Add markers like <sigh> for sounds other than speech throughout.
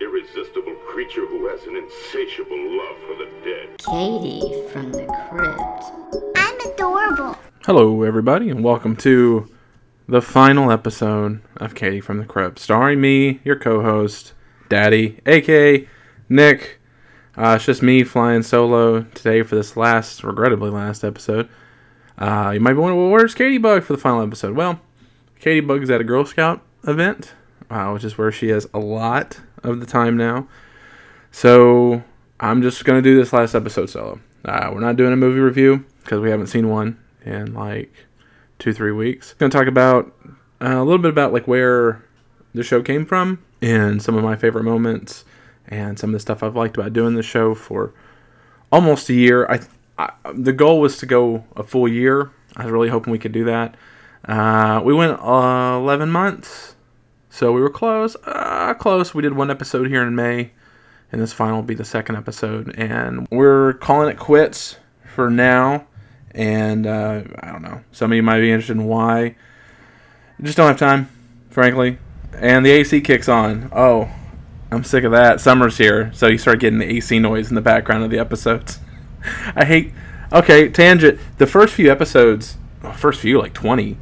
irresistible creature who has an insatiable love for the dead. Katie from the crypt. I'm adorable. Hello, everybody, and welcome to the final episode of Katie from the Crypt, starring me, your co-host, Daddy, aka Nick. Uh, it's just me flying solo today for this last, regrettably last episode. Uh, you might be wondering, well, where's Katie Bug for the final episode? Well, Katie Bug's at a Girl Scout event, uh, which is where she is a lot of the time now. So I'm just gonna do this last episode solo. Uh, we're not doing a movie review because we haven't seen one in like two three weeks. Gonna talk about uh, a little bit about like where the show came from and some of my favorite moments and some of the stuff I've liked about doing the show for almost a year. I, I the goal was to go a full year. I was really hoping we could do that. Uh, we went uh, 11 months, so we were close. Uh, close. We did one episode here in May, and this final will be the second episode. And we're calling it quits for now. And uh, I don't know. Some of you might be interested in why. Just don't have time, frankly. And the AC kicks on. Oh, I'm sick of that. Summer's here, so you start getting the AC noise in the background of the episodes. <laughs> I hate. Okay, tangent. The first few episodes, first few like 20,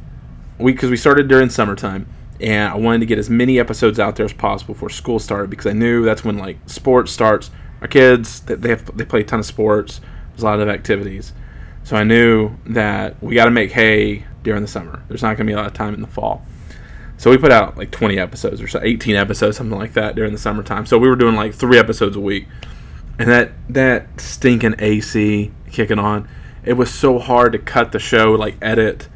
we because we started during summertime, and I wanted to get as many episodes out there as possible before school started because I knew that's when like sports starts. Our kids they have, they play a ton of sports. There's a lot of activities, so I knew that we got to make hay during the summer. There's not going to be a lot of time in the fall. So we put out like 20 episodes or so, 18 episodes, something like that during the summertime. So we were doing like three episodes a week, and that that stinking AC kicking on, it was so hard to cut the show, like edit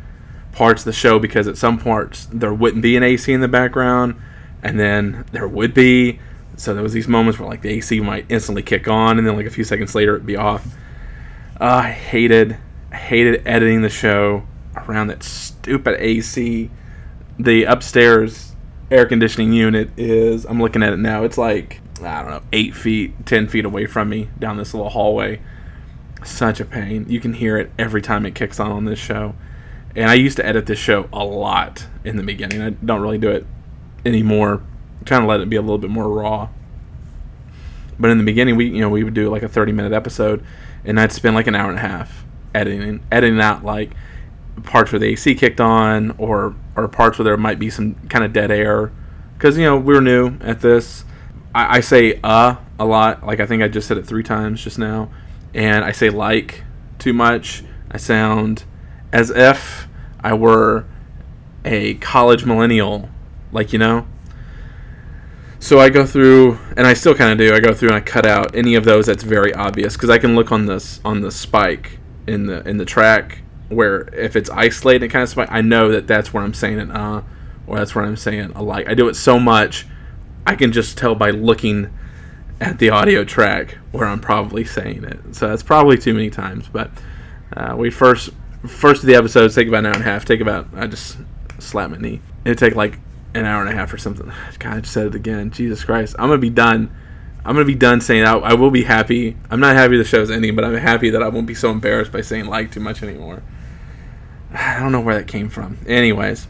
parts of the show because at some parts there wouldn't be an AC in the background, and then there would be. So there was these moments where like the AC might instantly kick on, and then like a few seconds later it'd be off. Uh, I hated, hated editing the show around that stupid AC the upstairs air conditioning unit is i'm looking at it now it's like i don't know eight feet ten feet away from me down this little hallway such a pain you can hear it every time it kicks on on this show and i used to edit this show a lot in the beginning. I don't really do it anymore. I'm trying to let it be a little bit more raw. But in the beginning we you know we would do like a 30 minute episode and i'd spend like an hour and a half editing editing out like parts where the AC kicked on, or or parts where there might be some kind of dead air, because you know we were new at this. I, I say uh a lot, like I think I just said it three times just now, and I say like too much. I sound as if I were a college millennial, like you know. So I go through, and I still kind of do. I go through and I cut out any of those that's very obvious because I can look on this on the spike in the in the track where if it's isolated kind of spike, I know that that's where I'm saying it uh, or that's where I'm saying a like. I do it so much, I can just tell by looking at the audio track where I'm probably saying it. So that's probably too many times. But uh, we first first of the episodes take about an hour and a half. Take about I just slap my knee. It'd take like an hour and a half or something. <sighs> God, I just said it again. Jesus Christ, I'm gonna be done. I'm gonna be done saying I, I will be happy. I'm not happy the show's ending, but I'm happy that I won't be so embarrassed by saying like too much anymore. <sighs> I don't know where that came from. Anyways,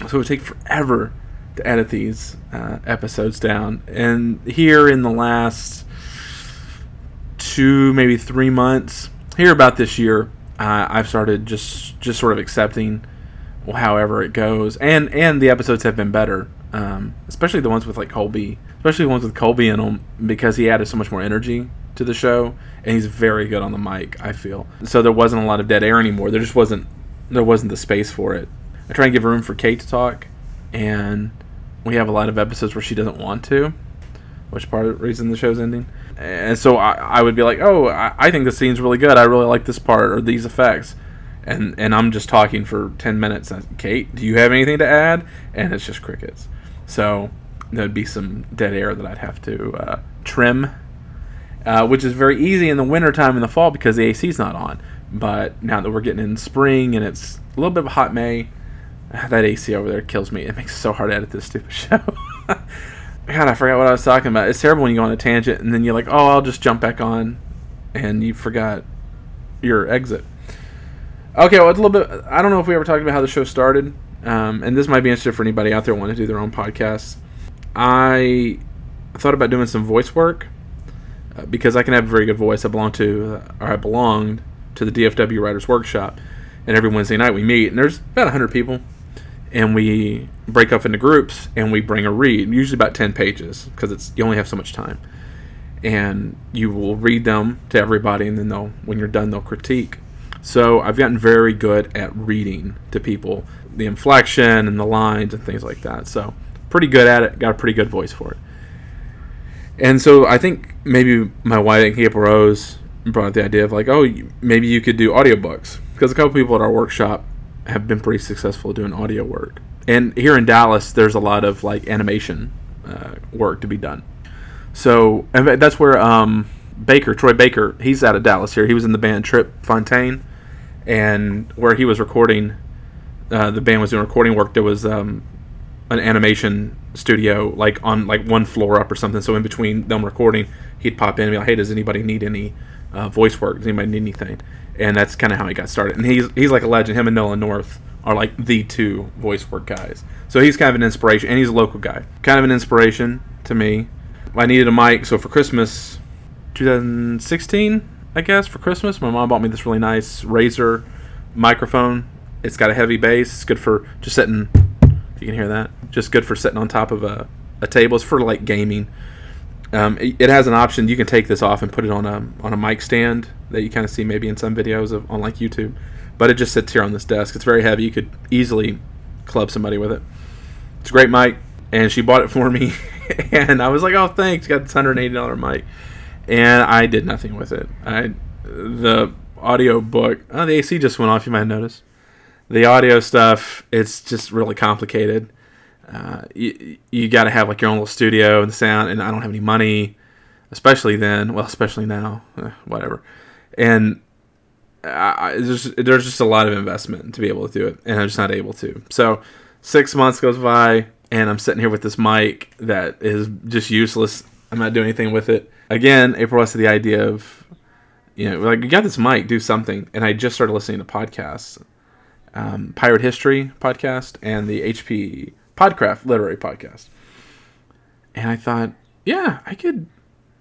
so it would take forever to edit these uh, episodes down. And here in the last two, maybe three months, here about this year, uh, I've started just just sort of accepting however it goes, and and the episodes have been better, um, especially the ones with like Colby, especially the ones with Colby in them because he added so much more energy to the show, and he's very good on the mic. I feel so there wasn't a lot of dead air anymore. There just wasn't there wasn't the space for it. I try and give room for Kate to talk, and we have a lot of episodes where she doesn't want to, which part of the reason the show's ending. And so I, I would be like, oh, I, I think the scene's really good. I really like this part or these effects. And, and I'm just talking for 10 minutes. Kate, do you have anything to add? And it's just crickets. So there'd be some dead air that I'd have to uh, trim, uh, which is very easy in the wintertime and the fall because the AC's not on. But now that we're getting in spring and it's a little bit of a hot May, that AC over there kills me. It makes it so hard to edit this stupid <laughs> show. God, I forgot what I was talking about. It's terrible when you go on a tangent and then you're like, oh, I'll just jump back on, and you forgot your exit. Okay, well, it's a little bit. I don't know if we ever talked about how the show started, um, and this might be interesting for anybody out there wanting to do their own podcast. I thought about doing some voice work uh, because I can have a very good voice. I belong to, or I belonged to the DFW Writers Workshop, and every Wednesday night we meet, and there's about 100 people, and we break up into groups, and we bring a read, usually about 10 pages, because it's you only have so much time, and you will read them to everybody, and then they'll, when you're done, they'll critique. So I've gotten very good at reading to people the inflection and the lines and things like that. So pretty good at it. Got a pretty good voice for it. And so I think maybe my wife at Cape Rose brought up the idea of like, oh, maybe you could do audiobooks because a couple people at our workshop have been pretty successful doing audio work. And here in Dallas, there's a lot of like animation uh, work to be done. So that's where um, Baker, Troy Baker, he's out of Dallas here. He was in the band Tripp Fontaine, and where he was recording, uh, the band was doing recording work. There was um, an animation studio like on like one floor up or something. So in between them recording, he'd pop in and be like, "Hey, does anybody need any uh, voice work? Does anybody need anything?" And that's kind of how he got started. And he's he's like a legend. Him and Nolan North are like the two voice work guys. So he's kind of an inspiration, and he's a local guy. Kind of an inspiration to me. I needed a mic, so for Christmas, 2016, I guess for Christmas, my mom bought me this really nice Razer microphone. It's got a heavy bass. It's good for just sitting. If you can hear that, just good for sitting on top of a, a table. It's for like gaming. Um, it, it, has an option. You can take this off and put it on a on a mic stand that you kind of see maybe in some videos of on like YouTube. But it just sits here on this desk. It's very heavy. You could easily club somebody with it. It's a great mic, and she bought it for me. <laughs> and I was like, "Oh, thanks." Got this hundred eighty dollar mic, and I did nothing with it. I the audio book. Oh, the AC just went off. You might notice the audio stuff. It's just really complicated. Uh, you you got to have like your own little studio and sound, and I don't have any money, especially then. Well, especially now, eh, whatever. And I, there's there's just a lot of investment to be able to do it, and I'm just not able to. So six months goes by and I'm sitting here with this mic that is just useless. I'm not doing anything with it. Again, April has the idea of, you know, like you got this mic, do something. And I just started listening to podcasts, um, Pirate History podcast and the HP Podcraft Literary podcast. And I thought, yeah, I could,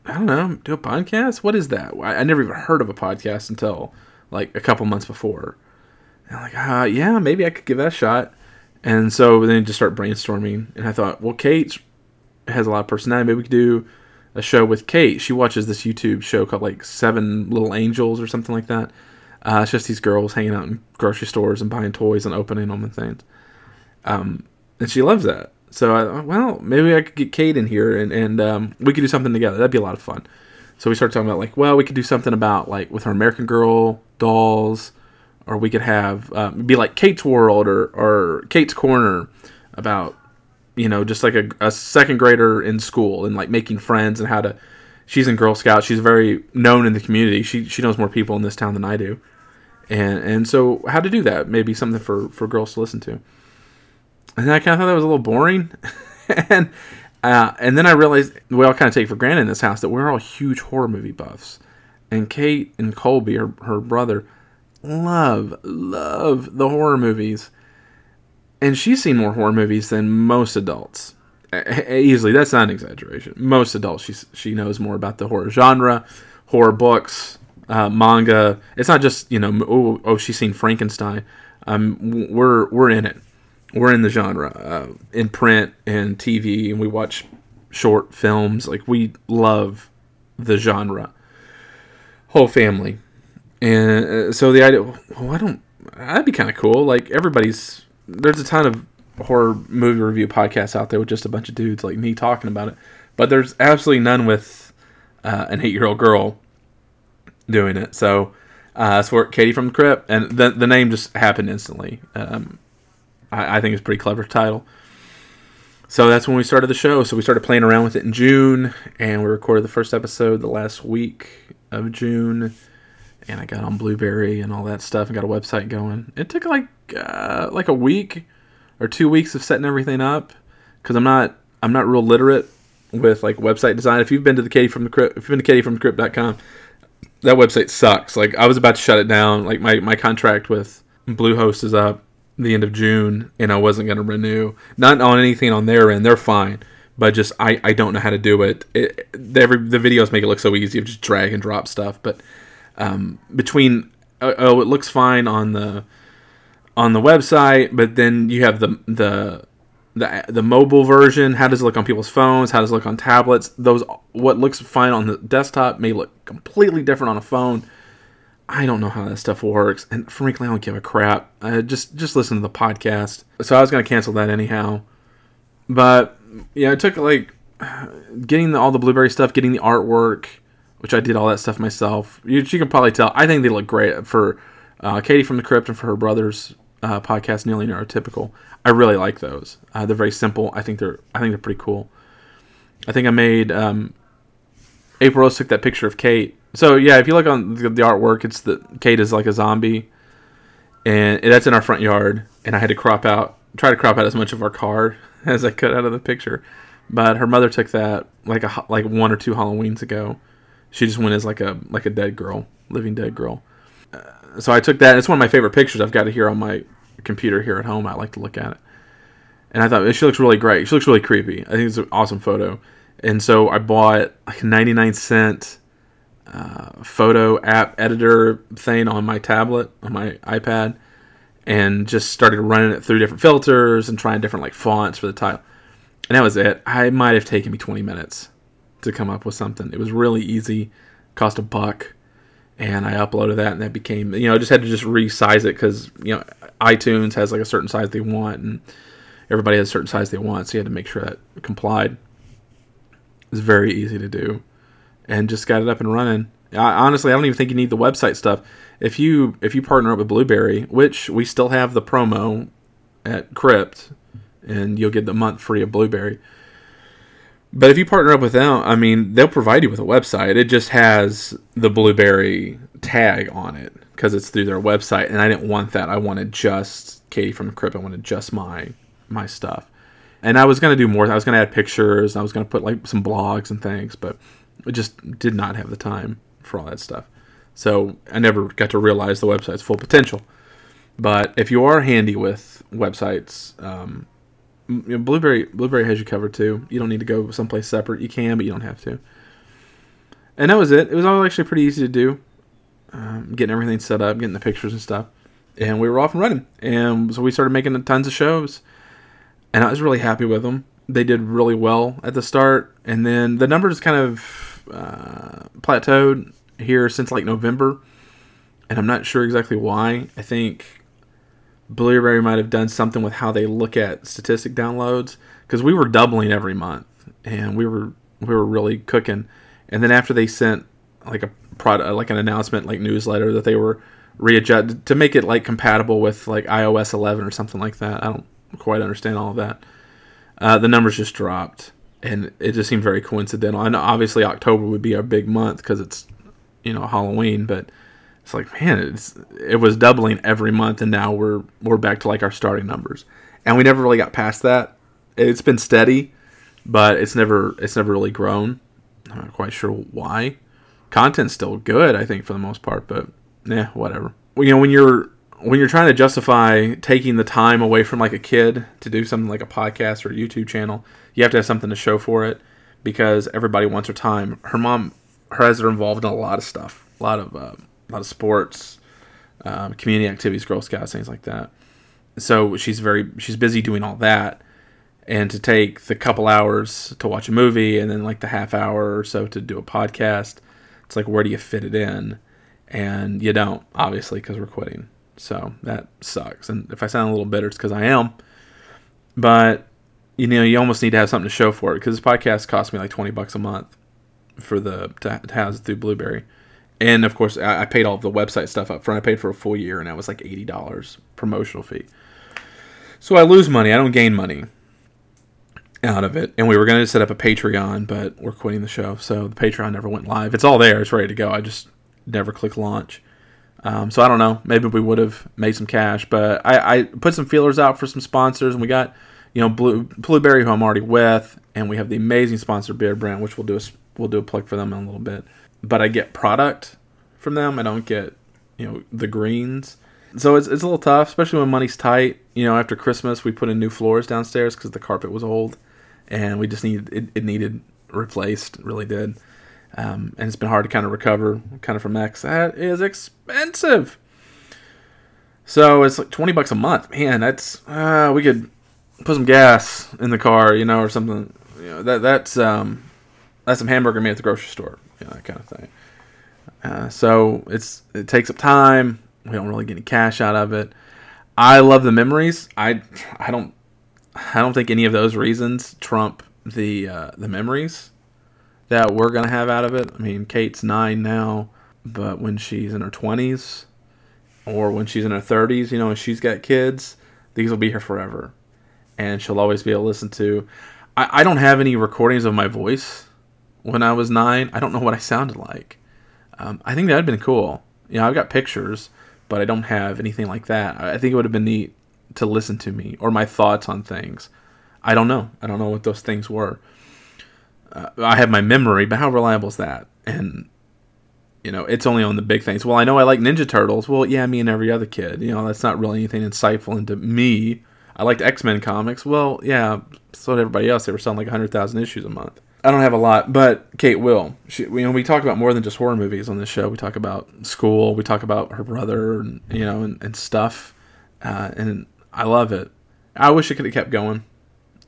I don't know, do a podcast. What is that? I, I never even heard of a podcast until like a couple months before. And I'm like, uh, yeah, maybe I could give that a shot. And so then just start brainstorming, and I thought, well, Kate has a lot of personality. Maybe we could do a show with Kate. She watches this YouTube show called like Seven Little Angels or something like that. Uh, it's just these girls hanging out in grocery stores and buying toys and opening them and things. Um, and she loves that. So I well, maybe I could get Kate in here and and um, we could do something together. That'd be a lot of fun. So we started talking about like, well, we could do something about like with our American Girl dolls or we could have uh, be like Kate's World or or Kate's Corner about you know just like a, a second grader in school and like making friends and how to. She's in Girl Scouts. She's very known in the community. She she knows more people in this town than I do, and and so how to do that? Maybe something for for girls to listen to. And I kind of thought that was a little boring, <laughs> and uh, and then I realized we all kind of take for granted in this house that we're all huge horror movie buffs, and Kate and Colby, her her brother, love, love the horror movies. And she's seen more horror movies than most adults. Easily, that's not an exaggeration. Most adults, she she knows more about the horror genre, horror books, uh, manga. It's not just you know, oh, oh she's seen Frankenstein. Um, we're we're in it. We're in the genre, uh, in print and TV, and we watch short films. Like we love the genre. Whole family. And uh, so the idea, well, I don't, that'd be kind of cool. Like everybody's, there's a ton of horror movie review podcasts out there with just a bunch of dudes like me talking about it, but there's absolutely none with uh, an eight year old girl doing it. So uh, that's where Katie from the Crypt, and the the name just happened instantly. Um, I, I think it's a pretty clever title. So that's when we started the show. So we started playing around with it in June, and we recorded the first episode the last week of June and I got on Blubrry and all that stuff and got a website going. It took like uh, like a week or two weeks of setting everything up because I'm not I'm not real literate with like website design. If you've been to the Katie from the Crypt, if you've been to Katie from the Crypt.com, that website sucks. Like I was about to shut it down. Like my, my contract with Bluehost is up the end of June and I wasn't going to renew. Not on anything on their end. They're fine. but just I, I don't know how to do it. it the, every, the videos make it look so easy of just drag and drop stuff, but um, between oh, oh it looks fine on the on the website, but then you have the the the the mobile version. How does it look on people's phones? How does it look on tablets? Those what looks fine on the desktop may look completely different on a phone. I don't know how that stuff works, and frankly, I don't give a crap. I just just listen to the podcast. So I was gonna cancel that anyhow, but yeah, it took like getting the, all the Blubrry stuff, getting the artwork, which I did all that stuff myself. You, you can probably tell. I think they look great for uh, Katie from the Crypt and for her brother's uh, podcast, Nearly Neurotypical. I really like those. Uh, they're very simple. I think they're I think they're pretty cool. I think I made um, April took that picture of Kate. So yeah, if you look on the, the artwork, it's the Kate is like a zombie, and that's in our front yard. And I had to crop out, try to crop out as much of our car <laughs> as I could out of the picture. But her mother took that like a like one or two Halloweens ago. She just went as like a like a dead girl, living dead girl. Uh, so I took that. It's one of my favorite pictures. I've got it here on my computer here at home. I like to look at it. And I thought she looks really great. She looks really creepy. I think it's an awesome photo. And so I bought like a 99 cent photo app editor thing on my tablet, on my iPad, and just started running it through different filters and trying different like fonts for the title. And that was it. I might have taken me 20 minutes to come up with something. It was really easy, cost a buck, and I uploaded that, and that became you know I just had to just resize it because you know iTunes has like a certain size they want, and everybody has a certain size they want, so you had to make sure that complied. It's very easy to do, and just got it up and running. I, honestly, I don't even think you need the website stuff. If you if you partner up with Blubrry, which we still have the promo at Crypt, and you'll get the month free of Blubrry. But if you partner up with them, I mean, they'll provide you with a website. It just has the Blubrry tag on it because it's through their website, and I didn't want that. I wanted just Katie from Crypt. I wanted just my my stuff, and I was gonna do more. I was gonna add pictures. I was gonna put like some blogs and things, but I just did not have the time for all that stuff. So I never got to realize the website's full potential. But if you are handy with websites, um, Blubrry Blubrry has you covered too. You don't need to go someplace separate. You can, but you don't have to. And that was it. It was all actually pretty easy to do um, getting everything set up, getting the pictures and stuff. And we were off and running. And so we started making tons of shows. And I was really happy with them. They did really well at the start. And then the numbers kind of uh, plateaued here since like November. And I'm not sure exactly why. I think Blubrry might have done something with how they look at statistic downloads because we were doubling every month and we were we were really cooking. And then after they sent like a product like an announcement like newsletter that they were readjusted to make it like compatible with like iOS 11 or something like that. I don't quite understand all of that. Uh, the numbers just dropped, and it just seemed very coincidental. And obviously October would be our big month because it's you know Halloween, but it's like man, it's it was doubling every month, and now we're we're back to like our starting numbers, and we never really got past that. It's been steady, but it's never it's never really grown. I'm not quite sure why content's still good, I think, for the most part. But yeah, whatever. You know, when you're when you're trying to justify taking the time away from like a kid to do something like a podcast or a YouTube channel, you have to have something to show for it because everybody wants her time. Her mom her has are involved in a lot of stuff, a lot of uh, a lot of sports, um, community activities, Girl Scouts, things like that. So she's very she's busy doing all that, and to take the couple hours to watch a movie and then like the half hour or so to do a podcast it's like where do you fit it in? And you don't, obviously, because we're quitting. So that sucks. And if I sound a little bitter, it's because I am. But you know, you almost need to have something to show for it because this podcast cost me like twenty bucks a month for the to, to house it through Blubrry And of course, I, I paid all the website stuff up front. I paid for a full year, and that was like eighty dollars promotional fee. So I lose money. I don't gain money out of it. And we were going to set up a Patreon, but we're quitting the show. So the Patreon never went live. It's all there. It's ready to go. I just never click launch. Um, so I don't know. Maybe we would have made some cash, but I, I, put some feelers out for some sponsors, and we got you know Blue Blubrry, who I'm already with, and we have the amazing sponsor Beard Brand, which we'll do a we'll do a plug for them in a little bit. But I get product from them. I don't get you know the greens. So it's, it's a little tough, especially when money's tight. You know, after Christmas, we put in new floors downstairs because the carpet was old and we just needed it, it needed replaced. Really did, um, and it's been hard to kind of recover kind of from that. that is expensive. So it's like twenty bucks a month. Man, that's uh, we could put some gas in the car, you know, or something. You know, that that's um, that's some hamburger meat at the grocery store, you know, that kind of thing. Uh, so it's it takes up time. We don't really get any cash out of it. I love the memories. I I don't I don't think any of those reasons trump the uh, the memories that we're gonna have out of it. I mean, Kate's nine now, but when she's in her twenties or when she's in her thirties, you know, and she's got kids, these will be here forever, and she'll always be able to listen to. I, I don't have any recordings of my voice when I was nine. I don't know what I sounded like. Um, I think that'd been cool. You know, I've got pictures, but I don't have anything like that. I I think it would have been neat to listen to me or my thoughts on things. I don't know. I don't know what those things were. Uh, I have my memory, but how reliable is that? And you know, it's only on the big things. Well, I know I like Ninja Turtles. Well, yeah, me and every other kid. You know, that's not really anything insightful into me. I liked X Men comics. Well, yeah, so did everybody else. They were selling like hundred thousand issues a month. I don't have a lot, but Kate will. She, you know, we talk about more than just horror movies on this show. We talk about school. We talk about her brother, and you know, and, and stuff. Uh, and I love it. I wish it could have kept going.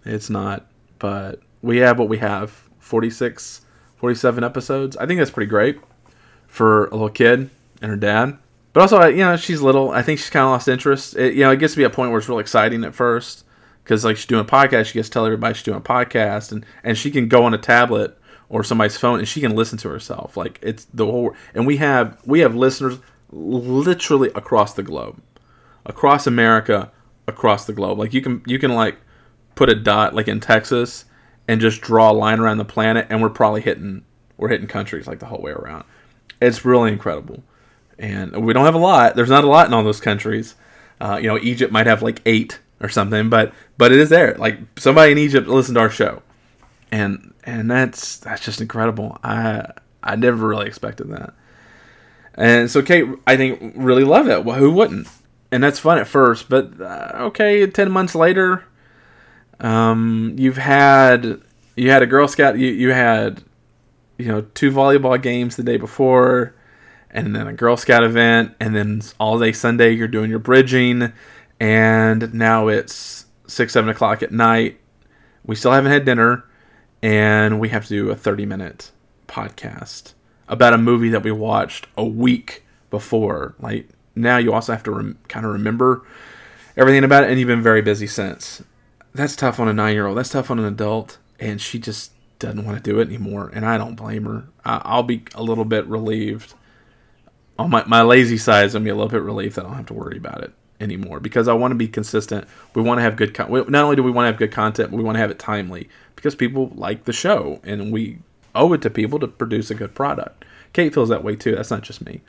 It's not, but we have what we have 46, 47 episodes. I think that's pretty great for a little kid and her dad. But also, you know, she's little. I think she's kind of lost interest. It, you know, it gets to be a point where it's really exciting at first because, like, she's doing a podcast. She gets to tell everybody she's doing a podcast, and and she can go on a tablet or somebody's phone and she can listen to herself. Like it's the whole. And we have we have listeners literally across the globe, across America, across the globe. Like you can you can like put a dot like in Texas and just draw a line around the planet, and we're probably hitting we're hitting countries like the whole way around. It's really incredible, and we don't have a lot. There's not a lot in all those countries. Uh, you know, Egypt might have like eight or something, but but it is there. Like somebody in Egypt listened to our show, and and that's that's just incredible. I I never really expected that, and so Kate, I think, really loved it. Well, who wouldn't? And that's fun at first, but uh, okay, ten months later, um, you've had you had a Girl Scout. You you had you know two volleyball games the day before, and then a Girl Scout event, and then all day Sunday you're doing your bridging, and now it's six seven o'clock at night. We still haven't had dinner, and we have to do a thirty minute podcast about a movie that we watched a week before. Like now, you also have to rem- kind of remember everything about it, and you've been very busy since that's tough on a nine year old. That's tough on an adult, and she just doesn't want to do it anymore. And I don't blame her. I, I'll be a little bit relieved. On my my lazy side is gonna be a little bit relieved that I don't have to worry about it anymore because I want to be consistent. We want to have good. content. not only do we want to have good content, but we want to have it timely because people like the show, and we owe it to people to produce a good product. Kate feels that way too. That's not just me.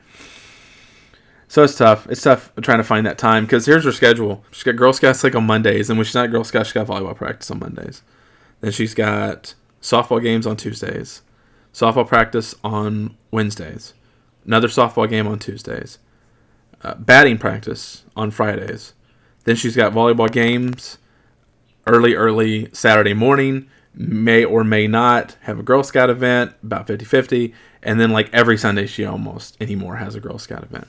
So it's tough. It's tough trying to find that time because here's her schedule. She's got Girl Scouts like on Mondays, and when she's not Girl Scouts, she's got volleyball practice on Mondays. Then she's got softball games on Tuesdays, softball practice on Wednesdays, another softball game on Tuesdays, uh, batting practice on Fridays. Then she's got volleyball games early, early Saturday morning. May or may not have a Girl Scout event, about 50 50. And then, like every Sunday, she almost anymore has a Girl Scout event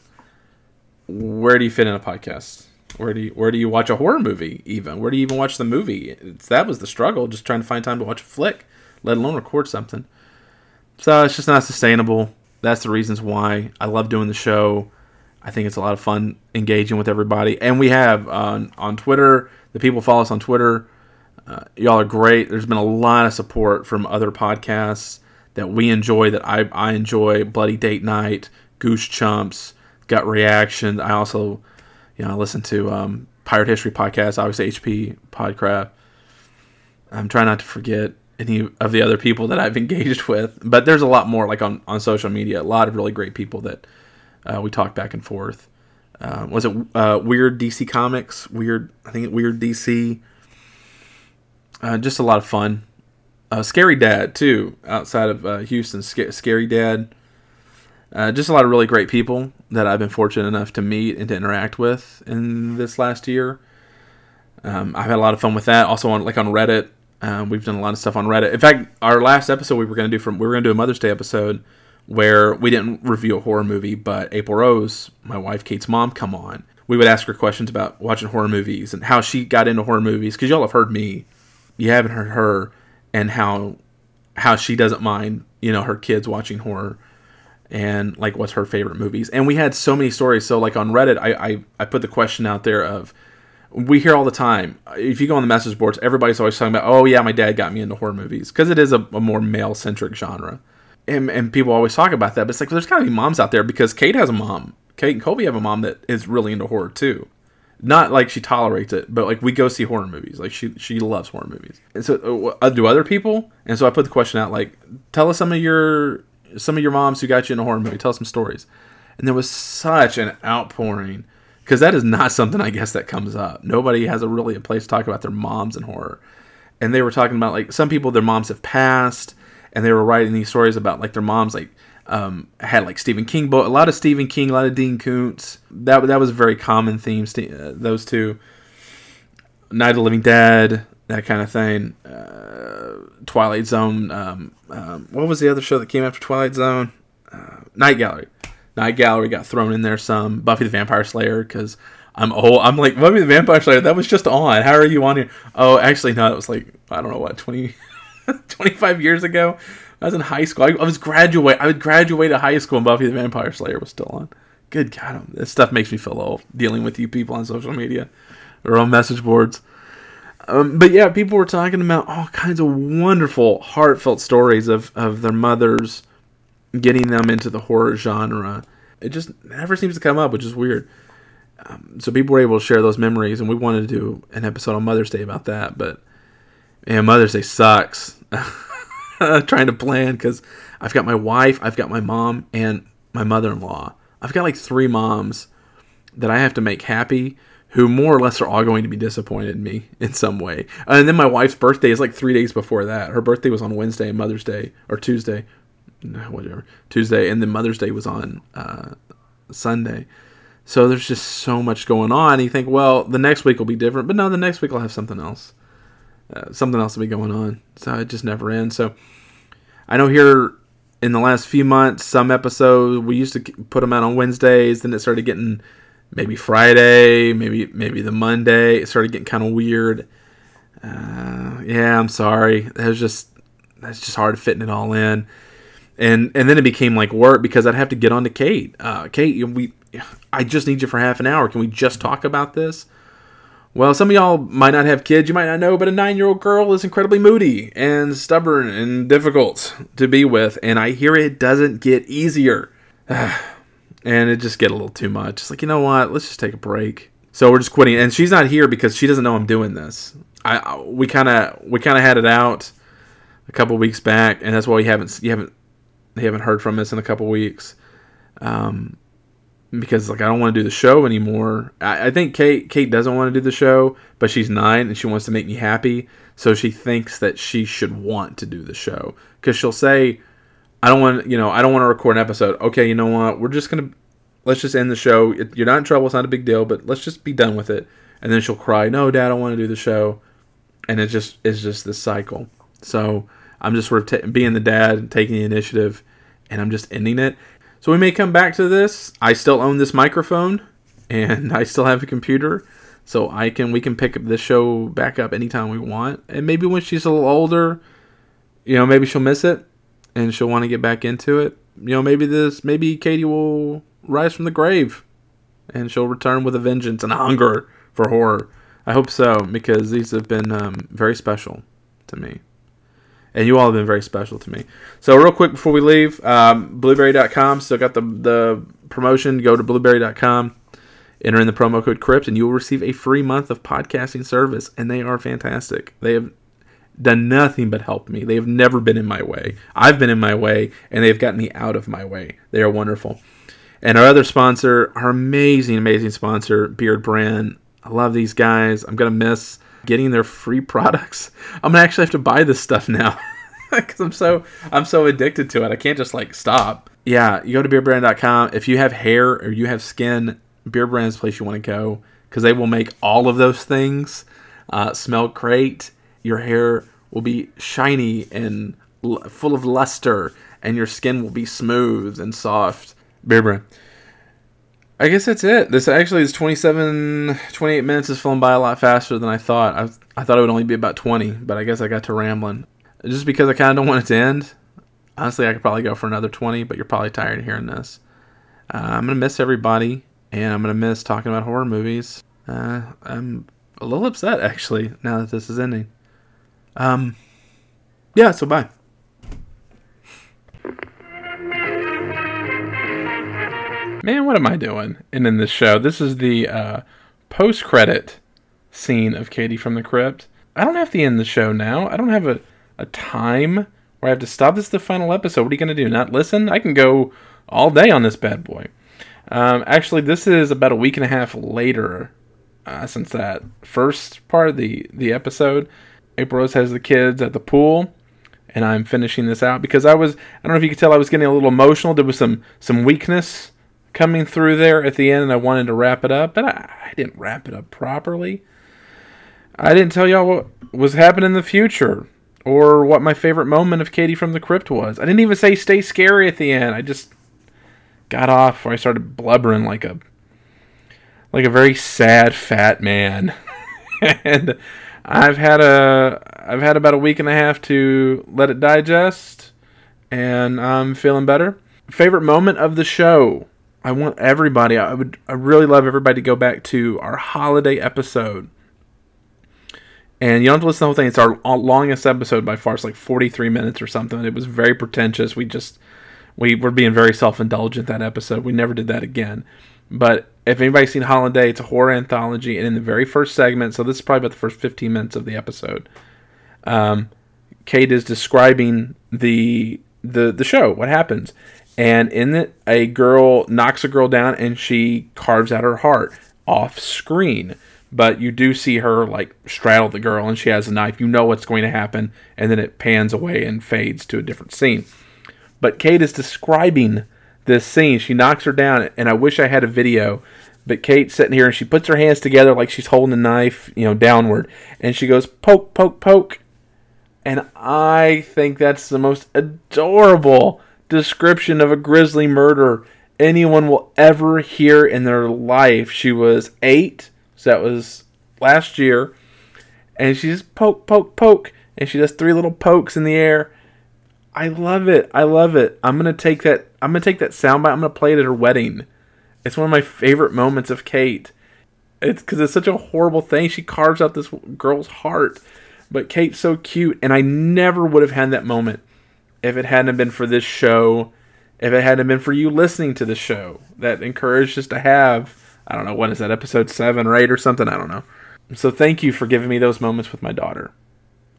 where do you fit in a podcast? Where do you where do you watch a horror movie? Even where do you even watch the movie? It's, that was the struggle, just trying to find time to watch a flick, let alone record something. So it's just not sustainable. That's the reasons why I love doing the show. I think it's a lot of fun engaging with everybody, and we have on on Twitter. The people follow us on Twitter. Uh, y'all are great. There's been a lot of support from other podcasts that we enjoy. That I I enjoy. Bloody Date Night, Goose Chumps gut reaction. I also, you know, I listen to um, Pirate History podcast, obviously HP Podcraft. I'm trying not to forget any of the other people that I've <laughs> engaged with, but there's a lot more like on, on social media, a lot of really great people that uh, we talk back and forth. Uh, was it uh, Weird DC Comics? Weird, I think Weird DC. Uh, just a lot of fun. Uh, Scary Dad too, outside of uh, Houston. Sc- Scary Dad. Just a lot of really great people that I've been fortunate enough to meet and to interact with in this last year. Um, I've had a lot of fun with that. Also on like on Reddit, Um, we've done a lot of stuff on Reddit. In fact, our last episode we were going to do from we were going to do a Mother's Day episode where we didn't review a horror movie, but April Rose, my wife Kate's mom, come on. We would ask her questions about watching horror movies and how she got into horror movies because y'all have heard me, you haven't heard her, and how how she doesn't mind you know her kids watching horror and like what's her favorite movies. And we had so many stories. So like on Reddit, I I, I put the question out there of we hear all the time. If you go on the message boards, everybody's always talking about, oh yeah, my dad got me into horror movies because it is a, a more male centric genre and, and people always talk about that, but it's like there's got to be moms out there because Kate has a mom. Kate and Colby have a mom that is really into horror too. Not like she tolerates it, but like we go see horror movies. Like she she loves horror movies. And so uh, do other people? And so I put the question out like, tell us some of your some of your moms who got you into horror movie. Tell us some stories. And there was such an outpouring because that is not something I guess that comes up. Nobody has a really a place to talk about their moms in horror. And they were talking about like some people their moms have passed and they were writing these stories about like their moms like um, had like Stephen King book, a lot of Stephen King, a lot of Dean Koontz. That that was very common theme. Uh, those two, Night of the Living Dead, that kind of thing. Uh, Twilight Zone. Um, um, what was the other show that came after Twilight Zone? Uh, Night Gallery. Night Gallery got thrown in there some. Buffy the Vampire Slayer because I'm old. I'm like Buffy the Vampire Slayer. That was just on. How are you on here? Oh, actually no. It was like I don't know what twenty. <laughs> 25 years ago. I was in high school. I, I was graduate. I would graduate at high school, and Buffy the Vampire Slayer was still on. Good God, this stuff makes me feel old dealing with you people on social media or on message boards. Um, but yeah, people were talking about all kinds of wonderful, heartfelt stories of, of their mothers getting them into the horror genre. It just never seems to come up, which is weird. Um, so people were able to share those memories, and we wanted to do an episode on Mother's Day about that. But and Mother's Day sucks. <laughs> Trying to plan because I've got my wife, I've got my mom, and my mother in law. I've got like three moms that I have to make happy who more or less are all going to be disappointed in me in some way. And then my wife's birthday is like three days before that. Her birthday was on Wednesday and Mother's Day, or Tuesday, whatever, Tuesday, and then Mother's Day was on uh, Sunday. So there's just so much going on. You think, well, the next week will be different, but no, the next week I'll have something else uh, something else will be going on. So it just never ends. So I know here in the last few months, some episodes we used to put them out on Wednesdays. Then it started getting maybe Friday, maybe maybe the Monday. It started getting kind of weird. Uh, yeah, I'm sorry. It was just that's just hard fitting it all in. And and then it became like work because I'd have to get on to Kate. Uh, Kate, we I just need you for half an hour. Can we just talk about this? Well, some of y'all might not have kids, you might not know, but a nine year old girl is incredibly moody and stubborn and difficult to be with. And I hear it doesn't get easier. <sighs> and it just get a little too much. It's like, you know what? Let's just take a break. So we're just quitting. And she's not here because she doesn't know I'm doing this. I we kind of we kind of had it out a couple weeks back, and that's why you haven't you haven't you haven't heard from us in a couple weeks. Um, because like I don't want to do the show anymore. I, I, think Kate Kate doesn't want to do the show, but she's nine and she wants to make me happy, so she thinks that she should want to do the show because she'll say, "I don't want you know I don't want to record an episode." Okay, you know what? We're just gonna let's just end the show. You're not in trouble. It's not a big deal, but let's just be done with it. And then she'll cry, "No, Dad, I want to do the show," and it just it's just this cycle. So I'm just sort of t- being the dad, and taking the initiative, and I'm just ending it. So we may come back to this. I still own this microphone and <laughs> I still have a computer. So I can we can pick up this show back up anytime we want. And maybe when she's a little older, you know, maybe she'll miss it and she'll want to get back into it. You know, maybe this maybe Katie will rise from the grave and she'll return with a vengeance and a hunger for horror. I hope so because these have been um, very special to me and you all have been very special to me. So real quick before we leave, um, blubrry.com still got the the promotion. Go to blubrry.com, enter in the promo code Crypt, and you will receive a free month of podcasting service. And they are fantastic. They have done nothing but help me. They have never been in my way. I've been in my way, and they've gotten me out of my way. They are wonderful. And our other sponsor, our amazing, amazing sponsor, Beard Brand. I love these guys. I'm gonna miss getting their free products. I'm gonna actually have to buy this stuff now <laughs> because I'm so I'm so addicted to it. I can't just like stop. Yeah, you go to beardbrand.com If you have hair or you have skin, Beard Brand's the place you want to go because they will make all of those things uh, smell great. Your hair will be shiny and l- full of luster, and your skin will be smooth and soft. Beard brand. I guess that's it. This actually is 27, 28 minutes has flown by a lot faster than I thought. I, I thought it would only be about 20, but I guess I got to rambling. Just because I kind of don't want it to end. Honestly, I could probably go for another 20, but you're probably tired of hearing this. Uh, I'm going to miss everybody, and I'm going to miss talking about horror movies. Uh, I'm a little upset, actually, now that this is ending. Um, yeah, so bye. Man, what am I doing? And in this show, this is the uh, post-credit scene of Katie from the Crypt. I don't have to end the show now. I don't have a, a time where I have to stop. This is the final episode. What are you going to do? Not listen? I can go all day on this bad boy. Um, actually, this is about a week and a half later uh, since that first part of the, the episode. April Rose has the kids at the pool, and I'm finishing this out because I was, I don't know if you could tell, I was getting a little emotional. There was some, some weakness coming through there at the end, and I wanted to wrap it up, but I, I didn't wrap it up properly. I didn't tell y'all what was happening in the future or what my favorite moment of Katie from the Crypt was. I didn't even say stay scary at the end. I just got off where I started blubbering like a like a very sad fat man. <laughs> and I've had a I've had about a week and a half to let it digest and I'm feeling better. Favorite moment of the show. I want everybody I would I really love everybody to go back to our holiday episode. And you don't have to listen to the whole thing. It's our longest episode by far. It's like 43 minutes or something. It was very pretentious. We just we were being very self-indulgent that episode. We never did that again. But if anybody's seen Holiday, it's a horror anthology, and in the very first segment, so this is probably about the first 15 minutes of the episode. Um, Kate is describing the the the show, what happens, and in it, a girl knocks a girl down, and she carves out her heart off screen. But you do see her like straddle the girl, and she has a knife. You know what's going to happen, and then it pans away and fades to a different scene. But Kate is describing this scene. She knocks her down, and I wish I had a video. But Kate's sitting here and she puts her hands together like she's holding a knife, you know, downward, and she goes poke, poke, poke. And I think that's the most adorable description of a grisly murder anyone will ever hear in their life. She was eight, so that was last year, and she just poke, poke, poke, and she does three little pokes in the air. I love it. I love it. I'm gonna take that. I'm gonna take that soundbite. I'm gonna play it at her wedding. It's one of my favorite moments of Kate. It's because it's such a horrible thing. She carves out this girl's heart, but Kate's so cute, and I never would have had that moment if it hadn't been for this show. If it hadn't been for you listening to the show that encouraged us to have, I don't know, what is that, episode seven or eight or something? I don't know. So thank you for giving me those moments with my daughter.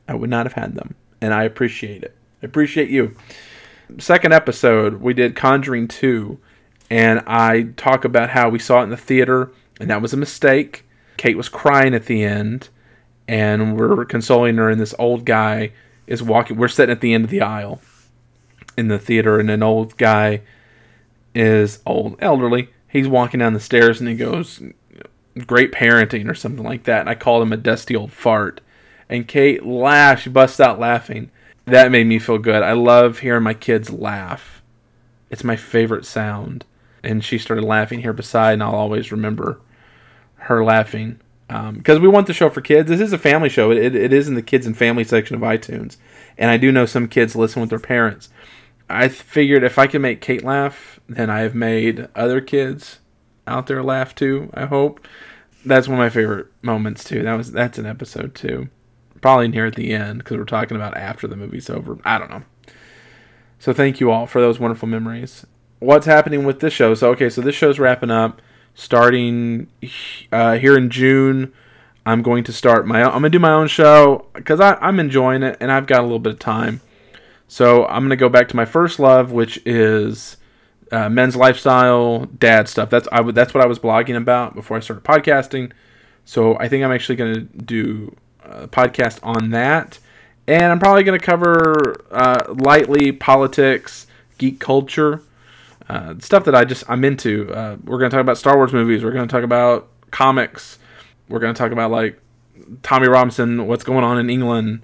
I would not have had them, and I appreciate it. I appreciate you. Second episode, we did Conjuring 2, and I talk about how we saw it in the theater, and that was a mistake. Kate was crying at the end, and we're consoling her, and this old guy is walking. We're sitting at the end of the aisle in the theater, and an old guy is old, elderly. He's walking down the stairs, and he goes, Great parenting, or something like that. And I called him a dusty old fart. And Kate laughed. She busts out laughing. That made me feel good. I love hearing my kids laugh. It's my favorite sound. And she started laughing here beside, and I'll always remember her laughing. Because um, we want the show for kids. This is a family show. It, it, it is in the kids and family section of iTunes. And I do know some kids listen with their parents. I figured if I can make Kate laugh, then I have made other kids out there laugh too, I hope. That's one of my favorite moments too. That was that's an episode too probably near at the end because we're talking about after the movie's over. I don't know. So thank you all for those wonderful memories. What's happening with this show? So okay, so this show's wrapping up. Starting uh, here in June, I'm going to start my. I'm gonna do my own show because I'm enjoying it and I've got a little bit of time. So I'm gonna go back to my first love, which is uh, men's lifestyle, dad stuff. That's I. That's what I was blogging about before I started podcasting. So I think I'm actually gonna do a podcast on that. And I'm probably to cover uh, lightly politics, geek culture, uh, stuff that I just I'm into. Uh, we're to talk about Star Wars movies. We're to talk about comics. We're to talk about like Tommy Robinson, what's going on in England,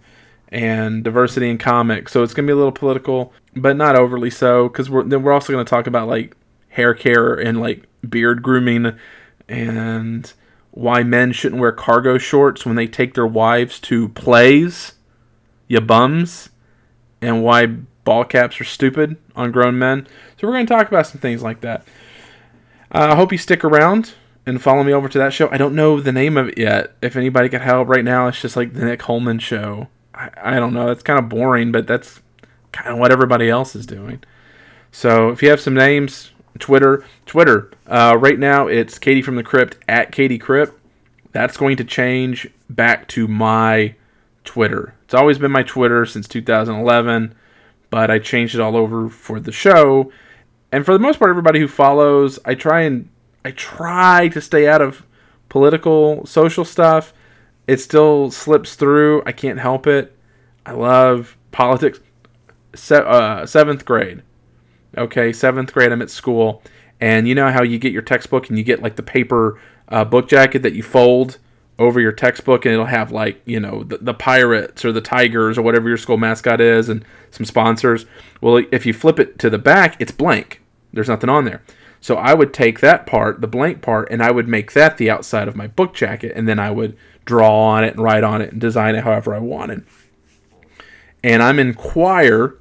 and diversity in comics. So it's going to be a little political, but not overly so because we're then we're also going to talk about like hair care and like beard grooming and why men shouldn't wear cargo shorts when they take their wives to plays, ya bums, and why ball caps are stupid on grown men. So we're going to talk about some things like that. Uh, I hope you stick around and follow me over to that show. I don't know the name of it yet. If anybody could help right now, it's just like the Nick Holman show. I, don't know. It's kind of boring, but that's kind of what everybody else is doing. So if you have some names, Twitter, Twitter. Uh, right now it's Katie from the Crypt at Katie Crypt. That's going to change back to my Twitter. It's always been my Twitter since 2011, but I changed it all over for the show. And for the most part, everybody who follows, I try and I try to stay out of political, social stuff. It still slips through. I can't help it. I love politics. Se- uh, seventh grade. Okay, seventh grade, I'm at school. And you know how you get your textbook and you get like the paper uh, book jacket that you fold over your textbook and it'll have like, you know, the, the pirates or the tigers or whatever your school mascot is and some sponsors. Well, if you flip it to the back, it's blank. There's nothing on there. So I would take that part, the blank part, and I would make that the outside of my book jacket, and then I would draw on it and write on it and design it however I wanted. And I'm in choir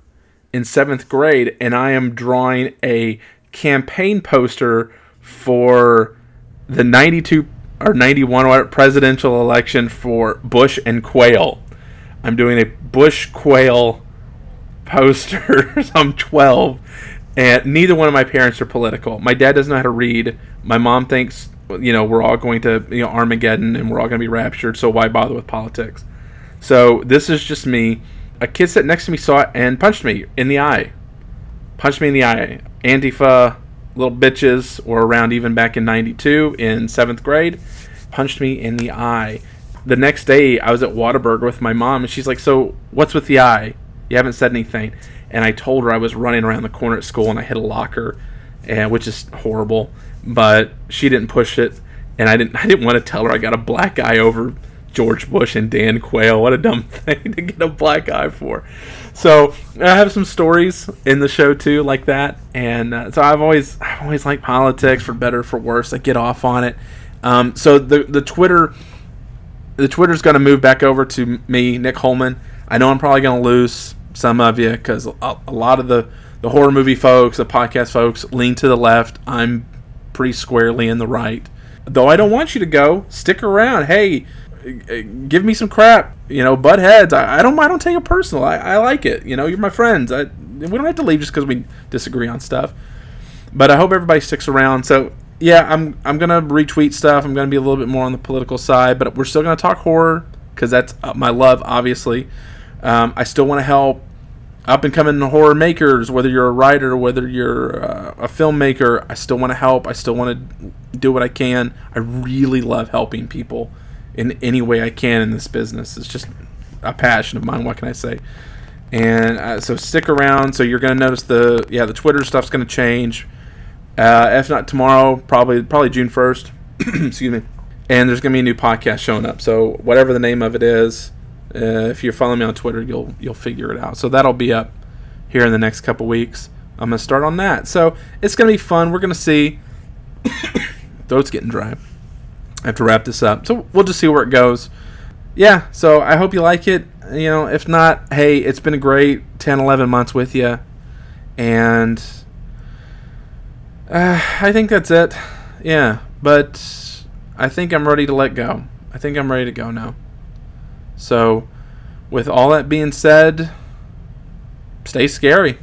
in seventh grade, and I am drawing a campaign poster for the 92 or 91 presidential election for Bush and Quayle. I'm doing a Bush Quayle poster. <laughs> I'm 12 and neither one of my parents are political. My dad doesn't know how to read. My mom thinks, you know, we're all going to, you know, Armageddon and we're all going to be raptured, so why bother with politics? So this is just me. A kid sat next to me saw it and punched me in the eye. Punched me in the eye. Antifa, little bitches, were around even back in 92 in seventh grade. Punched me in the eye. The next day, I was at Whataburger with my mom, and she's like, So, what's with the eye? You haven't said anything and I told her I was running around the corner at school and I hit a locker, and which is horrible. But she didn't push it, and I didn't. <laughs> I didn't want to tell her I got a black eye over George Bush and Dan Quayle. What a dumb <laughs> thing to get a black eye for. So I have some stories in the show too, like that, and uh, so I've always I've always liked politics for better for worse. I get off on it. Um, so the the Twitter the Twitter's going to move back over to me, Nick Holman. I know I'm probably going to lose some of you because a, a, lot of the the horror movie folks, the podcast folks, lean to the left. I'm pretty squarely in the right. Though I don't want you to go, stick around. Hey, give me some crap. You know, butt heads. I, I don't. I don't take it personal. I, I like it. You know, you're my friends. I, we don't have to leave just because we disagree on stuff. But I hope everybody sticks around. So yeah, I'm I'm gonna retweet stuff. I'm gonna be a little bit more on the political side, but we're still gonna talk horror because that's uh, my love, obviously. Um, I still want to help up and coming horror makers, whether you're a writer, whether you're uh, a filmmaker, I still want to help. I still want to do what I can. I really love helping people in any way I can in this business. It's just a passion of mine. What can I say? And uh, so stick around. So you're going to notice the yeah the Twitter stuff's going to change. Uh, if not tomorrow, probably probably June first. <clears throat> excuse me. And there's going to be a new podcast showing up. So whatever the name of it is, uh, if you're following me on Twitter, you'll you'll figure it out. So that'll be up here in the next couple weeks. I'm gonna start on that. So it's gonna be fun. We're gonna see. <coughs> Throat's getting dry. I have to wrap this up. So we'll just see where it goes. Yeah. So I hope you like it. You know, if not, hey, it's been a great 10, 11 months with you, and uh, I think that's it. Yeah. But I think I'm ready to let go. I think I'm ready to go now. So, with all that being said, stay scary.